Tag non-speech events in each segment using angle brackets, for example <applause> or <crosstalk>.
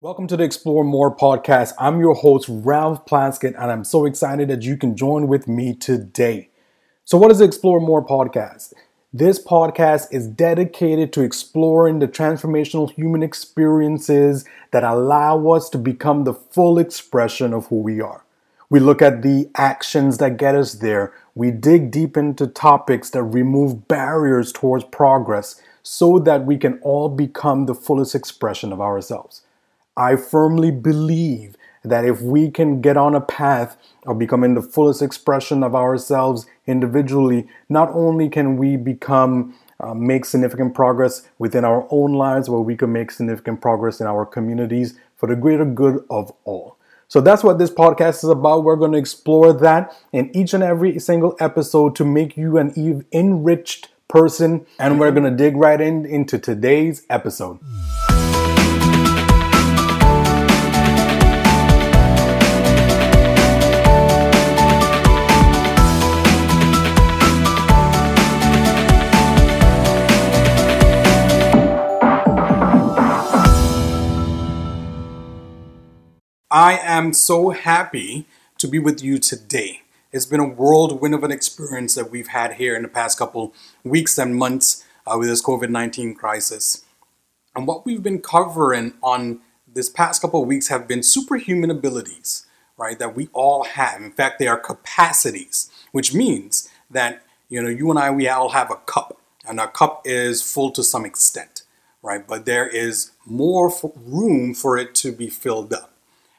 Welcome to the Explore More podcast. I'm your host, Ralph Plaskett, and I'm so excited that you can join with me today. So, what is the Explore More podcast? This podcast is dedicated to exploring the transformational human experiences that allow us to become the full expression of who we are. We look at the actions that get us there. We dig deep into topics that remove barriers towards progress so that we can all become the fullest expression of ourselves. I firmly believe that if we can get on a path of becoming the fullest expression of ourselves individually, not only can we become uh, make significant progress within our own lives, but we can make significant progress in our communities for the greater good of all. So that's what this podcast is about. We're going to explore that in each and every single episode to make you an enriched person. And we're going to dig right in into today's episode. I am so happy to be with you today. It's been a whirlwind of an experience that we've had here in the past couple weeks and months uh, with this COVID 19 crisis. And what we've been covering on this past couple weeks have been superhuman abilities, right, that we all have. In fact, they are capacities, which means that, you know, you and I, we all have a cup, and our cup is full to some extent, right? But there is more room for it to be filled up.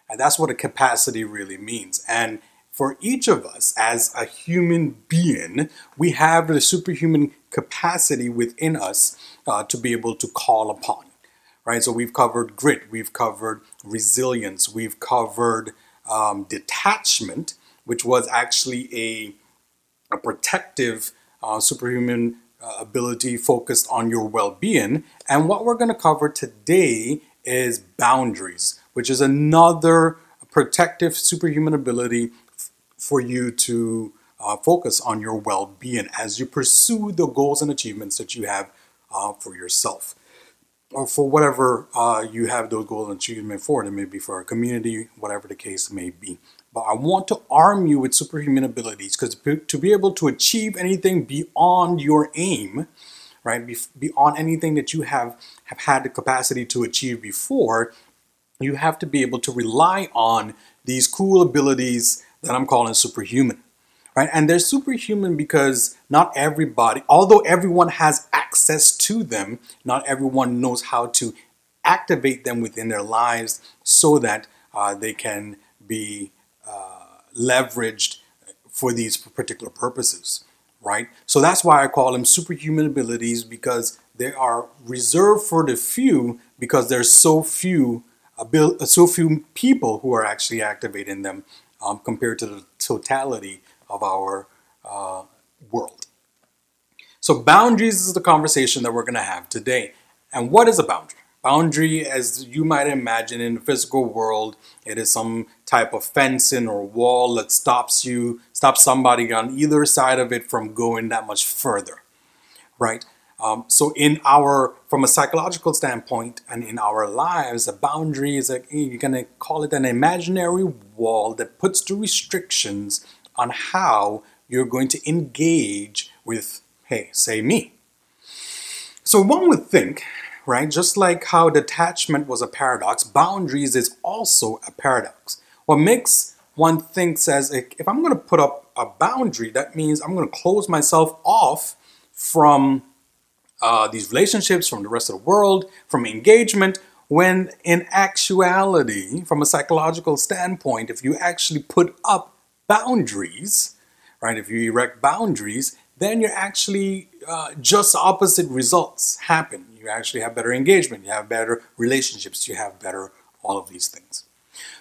And that's what a capacity really means. And for each of us as a human being, we have the superhuman capacity within us uh, to be able to call upon. Right? So we've covered grit, we've covered resilience, we've covered um, detachment, which was actually a, a protective uh, superhuman uh, ability focused on your well being. And what we're going to cover today is boundaries which is another protective superhuman ability f- for you to uh, focus on your well being as you pursue the goals and achievements that you have uh, for yourself or for whatever uh, you have those goals and achievements for. It may be for a community, whatever the case may be. But I want to arm you with superhuman abilities because to be able to achieve anything beyond your aim, right, beyond anything that you have, have had the capacity to achieve before, you have to be able to rely on these cool abilities that I'm calling superhuman. Right? And they're superhuman because not everybody, although everyone has access to them, not everyone knows how to activate them within their lives so that uh, they can be uh, leveraged for these particular purposes, right? So that's why I call them superhuman abilities because they are reserved for the few because there's so few uh, so few people who are actually activating them um, compared to the totality of our uh, world. So, boundaries is the conversation that we're going to have today. And what is a boundary? Boundary, as you might imagine in the physical world, it is some type of fencing or wall that stops you, stops somebody on either side of it from going that much further, right? Um, so, in our, from a psychological standpoint, and in our lives, a boundary is a, you're going to call it an imaginary wall that puts the restrictions on how you're going to engage with, hey, say me. So, one would think, right, just like how detachment was a paradox, boundaries is also a paradox. What makes one think says, if I'm going to put up a boundary, that means I'm going to close myself off from uh, these relationships from the rest of the world, from engagement, when in actuality, from a psychological standpoint, if you actually put up boundaries, right, if you erect boundaries, then you're actually uh, just opposite results happen. You actually have better engagement, you have better relationships, you have better all of these things.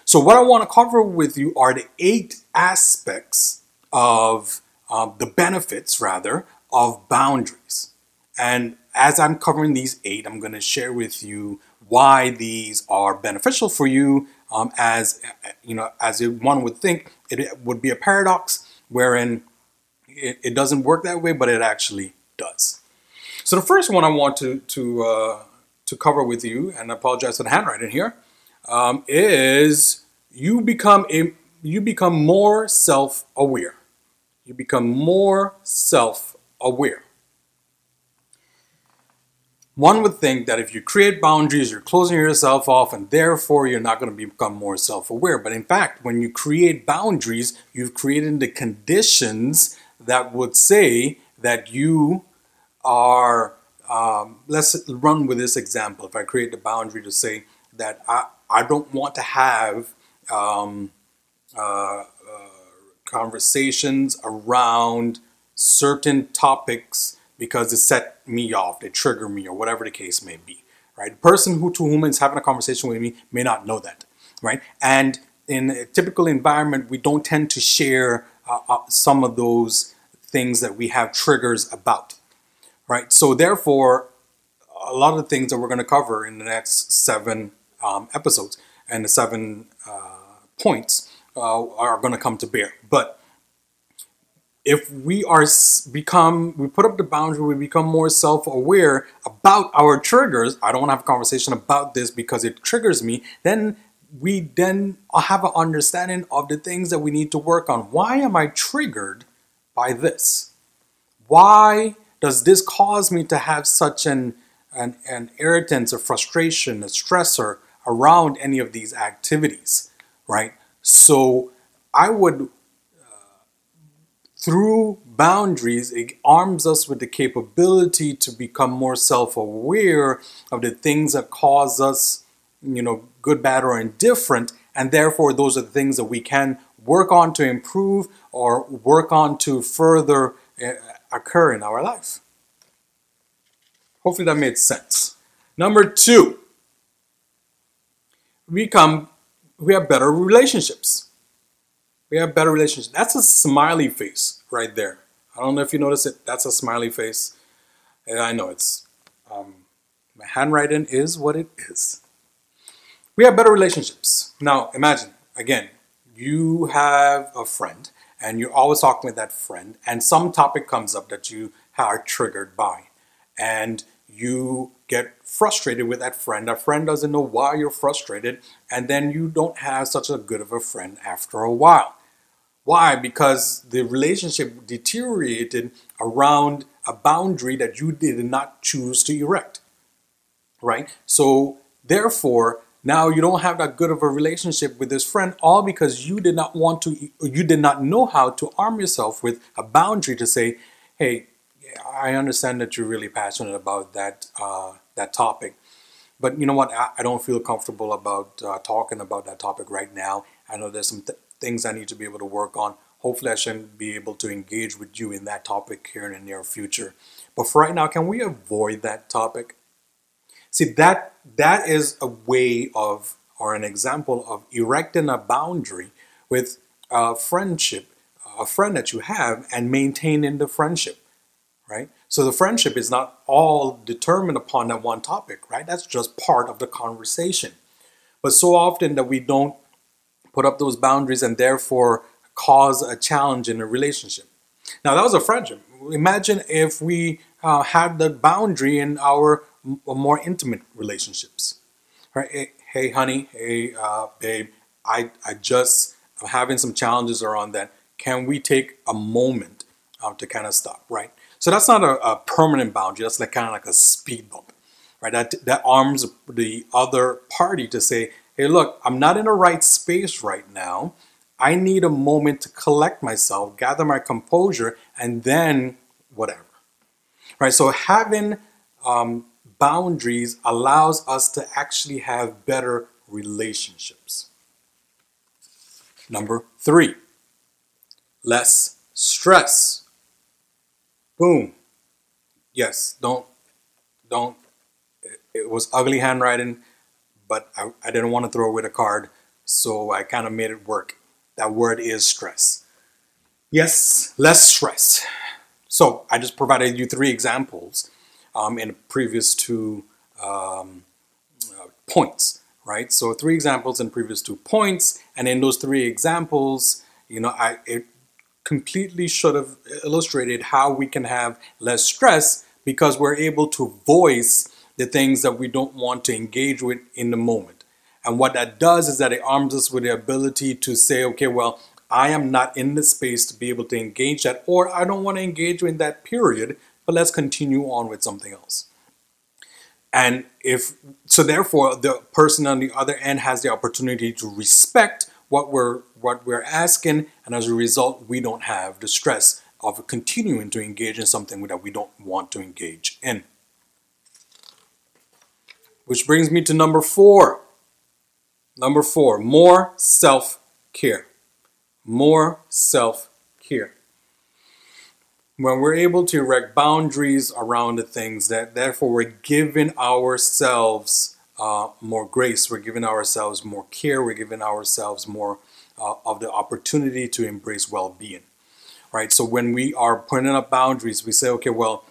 So, what I want to cover with you are the eight aspects of uh, the benefits, rather, of boundaries. And as I'm covering these eight, I'm going to share with you why these are beneficial for you. Um, as you know, as one would think, it would be a paradox wherein it, it, doesn't work that way, but it actually does. So the first one I want to to uh, to cover with you, and I apologize for the handwriting here, um, is you become a, you become more self-aware. You become more self-aware. One would think that if you create boundaries, you're closing yourself off, and therefore you're not going to become more self aware. But in fact, when you create boundaries, you've created the conditions that would say that you are. Um, let's run with this example. If I create the boundary to say that I, I don't want to have um, uh, uh, conversations around certain topics because it set me off, it trigger me, or whatever the case may be. Right? The person who to whom is having a conversation with me may not know that. Right? And in a typical environment, we don't tend to share uh, uh, some of those things that we have triggers about. Right? So therefore, a lot of the things that we're going to cover in the next seven um, episodes and the seven uh, points uh, are going to come to bear. But if we are become we put up the boundary we become more self-aware about our triggers i don't want to have a conversation about this because it triggers me then we then have an understanding of the things that we need to work on. Why am i triggered by this? Why does this cause me to have such an an, an irritant a frustration a stressor around any of these activities right? So i would through boundaries, it arms us with the capability to become more self aware of the things that cause us, you know, good, bad, or indifferent. And therefore, those are the things that we can work on to improve or work on to further uh, occur in our life. Hopefully, that made sense. Number two, we come, we have better relationships we have better relationships. That's a smiley face right there. I don't know if you notice it. That's a smiley face. And I know it's um, my handwriting is what it is. We have better relationships. Now, imagine again, you have a friend and you're always talking with that friend, and some topic comes up that you are triggered by, and you get frustrated with that friend. That friend doesn't know why you're frustrated, and then you don't have such a good of a friend after a while. Why? Because the relationship deteriorated around a boundary that you did not choose to erect. Right? So, therefore, now you don't have that good of a relationship with this friend, all because you did not want to, you did not know how to arm yourself with a boundary to say, hey, I understand that you're really passionate about that uh, that topic, but you know what? I, I don't feel comfortable about uh, talking about that topic right now. I know there's some th- things I need to be able to work on. Hopefully, I shouldn't be able to engage with you in that topic here in the near future. But for right now, can we avoid that topic? See, that that is a way of, or an example of erecting a boundary with a friendship, a friend that you have, and maintaining the friendship, right? So the friendship is not all determined upon that one topic, right? That's just part of the conversation. But so often that we don't put up those boundaries and therefore cause a challenge in a relationship. Now, that was a friendship. Imagine if we uh, had the boundary in our m- more intimate relationships. Right? Hey, hey honey, hey, uh, babe, I, I just am having some challenges around that. Can we take a moment uh, to kind of stop, right? So that's not a, a permanent boundary. That's like kind of like a speed bump, right? That, that arms the other party to say, hey, look, I'm not in the right space right now. I need a moment to collect myself, gather my composure, and then whatever. Right? So having um, boundaries allows us to actually have better relationships. Number three, less stress. Boom. Yes, don't, don't, it was ugly handwriting but I, I didn't want to throw away the card, so I kind of made it work. That word is stress. Yes, less stress. So I just provided you three examples um, in previous two um, uh, points, right? So three examples in previous two points, and in those three examples, you know, I it completely should have illustrated how we can have less stress because we're able to voice the things that we don't want to engage with in the moment. And what that does is that it arms us with the ability to say, okay, well, I am not in the space to be able to engage that, or I don't want to engage in that period, but let's continue on with something else. And if so, therefore, the person on the other end has the opportunity to respect what we're what we're asking, and as a result, we don't have the stress of continuing to engage in something that we don't want to engage in. Which brings me to number four. Number four, more self care. More self care. When we're able to erect boundaries around the things that, therefore, we're giving ourselves uh, more grace, we're giving ourselves more care, we're giving ourselves more uh, of the opportunity to embrace well being. Right? So when we are putting up boundaries, we say, okay, well,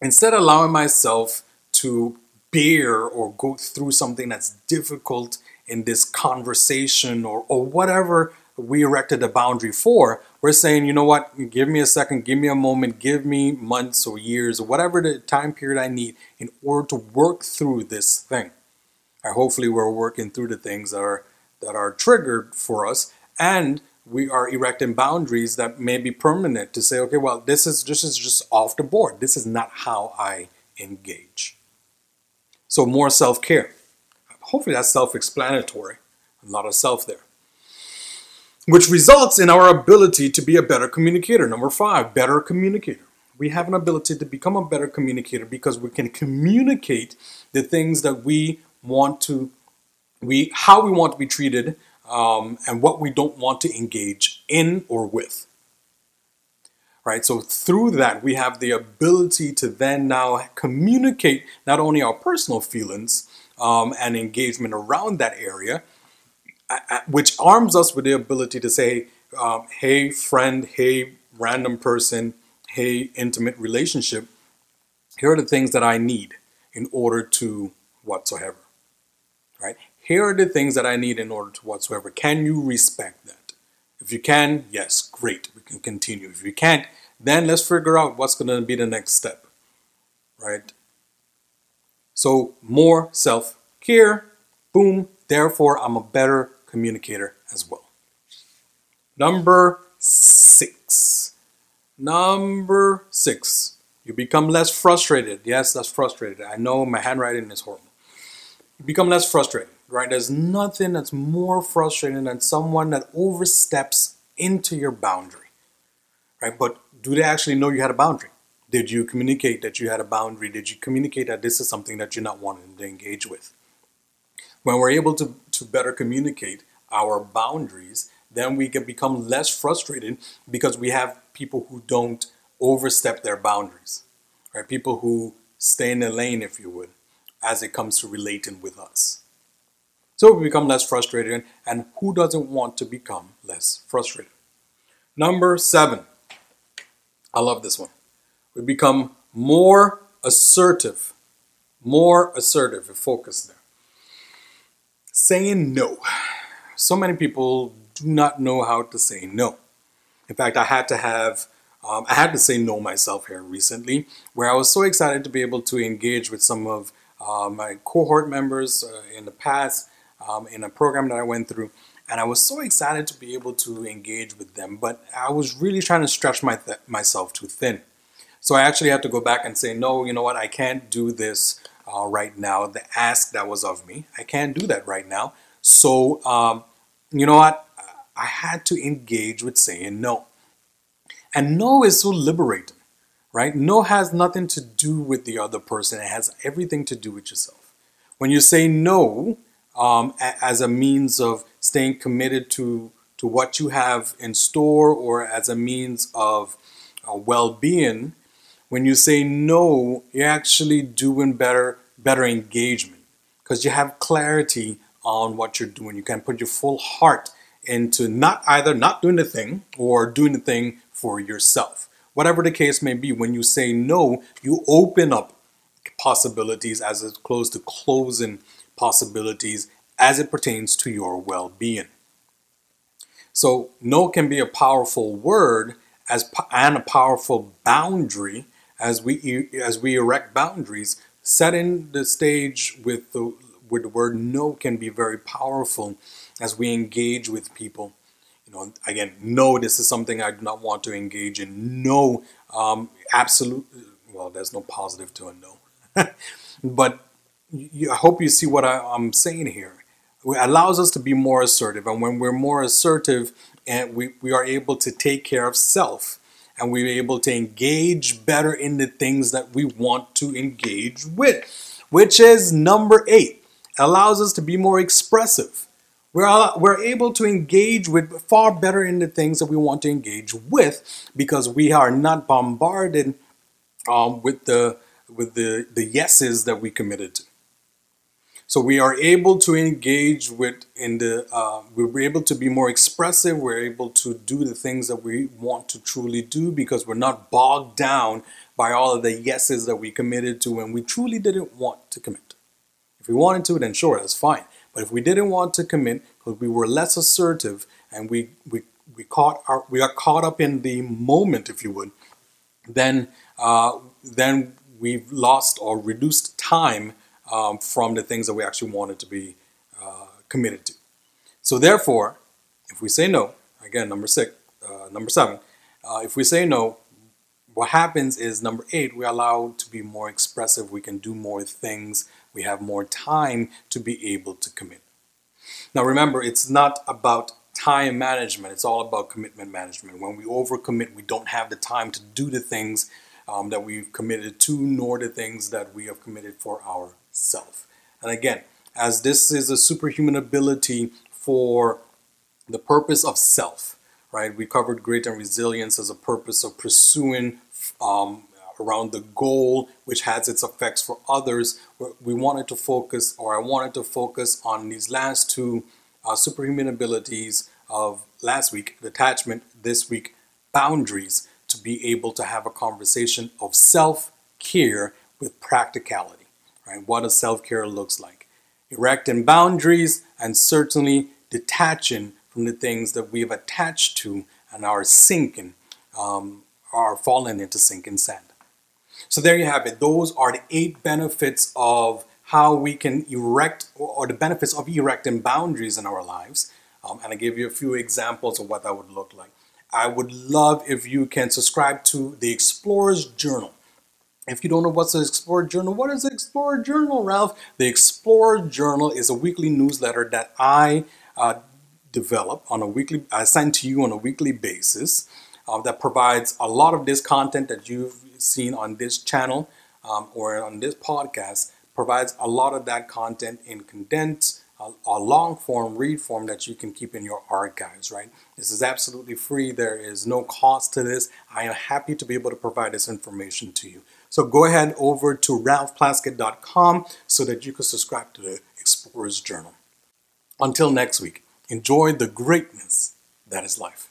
instead of allowing myself to bear or go through something that's difficult in this conversation or, or whatever we erected a boundary for, we're saying, you know what, give me a second, give me a moment, give me months or years or whatever the time period I need in order to work through this thing. Hopefully we're working through the things that are that are triggered for us and we are erecting boundaries that may be permanent to say, okay, well, this is this is just off the board. This is not how I engage. So more self-care hopefully that's self-explanatory. A lot of self there. Which results in our ability to be a better communicator. Number five, better communicator. We have an ability to become a better communicator because we can communicate the things that we want to, we how we want to be treated, um, and what we don't want to engage in or with. Right. So through that, we have the ability to then now communicate not only our personal feelings, um, and engagement around that area, which arms us with the ability to say, um, hey, friend, hey, random person, hey, intimate relationship, here are the things that I need in order to whatsoever. Right? Here are the things that I need in order to whatsoever. Can you respect that? If you can, yes, great, we can continue. If you can't, then let's figure out what's going to be the next step. Right? So more self care, boom, therefore I'm a better communicator as well. Number six. Number six. You become less frustrated. Yes, that's frustrated. I know my handwriting is horrible. You become less frustrated, right? There's nothing that's more frustrating than someone that oversteps into your boundary, right? But do they actually know you had a boundary? Did you communicate that you had a boundary? Did you communicate that this is something that you're not wanting to engage with? When we're able to, to better communicate our boundaries, then we can become less frustrated because we have people who don't overstep their boundaries, right? People who stay in the lane, if you would, as it comes to relating with us. So we become less frustrated, and who doesn't want to become less frustrated? Number seven. I love this one we become more assertive, more assertive and focused there. Saying no. So many people do not know how to say no. In fact, I had to have, um, I had to say no myself here recently, where I was so excited to be able to engage with some of uh, my cohort members uh, in the past um, in a program that I went through. And I was so excited to be able to engage with them, but I was really trying to stretch my th- myself too thin. So I actually had to go back and say, no, you know what, I can't do this uh, right now. The ask that was of me, I can't do that right now. So, um, you know what, I had to engage with saying no. And no is so liberating, right? No has nothing to do with the other person, it has everything to do with yourself. When you say no um, as a means of staying committed to, to what you have in store or as a means of uh, well being, when you say no, you're actually doing better, better engagement because you have clarity on what you're doing. You can put your full heart into not either not doing the thing or doing the thing for yourself. Whatever the case may be, when you say no, you open up possibilities as opposed to closing possibilities as it pertains to your well being. So, no can be a powerful word as and a powerful boundary as we as we erect boundaries, setting the stage with the with the word no can be very powerful as we engage with people. You know, again, no, this is something I do not want to engage in. No, um, absolute. Well, there's no positive to a no, <laughs> but you, I hope you see what I, I'm saying here. It allows us to be more assertive, and when we're more assertive, and we, we are able to take care of self and we're able to engage better in the things that we want to engage with, which is number eight. It allows us to be more expressive. We're, we're able to engage with far better in the things that we want to engage with because we are not bombarded um, with the with the, the yeses that we committed to. So we are able to engage with in the uh, we're able to be more expressive. We're able to do the things that we want to truly do because we're not bogged down by all of the yeses that we committed to when we truly didn't want to commit. If we wanted to, then sure, that's fine. But if we didn't want to commit because we were less assertive and we we we caught our, we got caught up in the moment, if you would, then uh, then we've lost or reduced time um, from the things that we actually wanted to be uh, committed to. So therefore, if we say no, again, number six, uh, number seven, uh, if we say no, what happens is number eight, we're allowed to be more expressive. We can do more things. We have more time to be able to commit. Now, remember, it's not about time management. It's all about commitment management. When we overcommit, we don't have the time to do the things um, that we've committed to, nor the things that we have committed for our self. And again, as this is a superhuman ability for the purpose of self, right? We covered grit and resilience as a purpose of pursuing um, around the goal, which has its effects for others. We wanted to focus, or I wanted to focus on these last two uh, superhuman abilities of last week, detachment, this week, boundaries, to be able to have a conversation of self care with practicality right? What a self-care looks like. Erecting boundaries and certainly detaching from the things that we have attached to and are sinking, um, are falling into sinking sand. So there you have it. Those are the eight benefits of how we can erect, or the benefits of erecting boundaries in our lives. Um, and I give you a few examples of what that would look like. I would love if you can subscribe to the Explorer's Journal. If you don't know what's the Explorer Journal, what is the Explorer Journal, Ralph? The Explorer Journal is a weekly newsletter that I uh, develop on a weekly, I send to you on a weekly basis uh, that provides a lot of this content that you've seen on this channel um, or on this podcast, provides a lot of that content in condensed, a, a long form read form that you can keep in your archives, right? This is absolutely free. There is no cost to this. I am happy to be able to provide this information to you. So go ahead over to ralphplaskett.com so that you can subscribe to the Explorer's Journal. Until next week, enjoy the greatness that is life.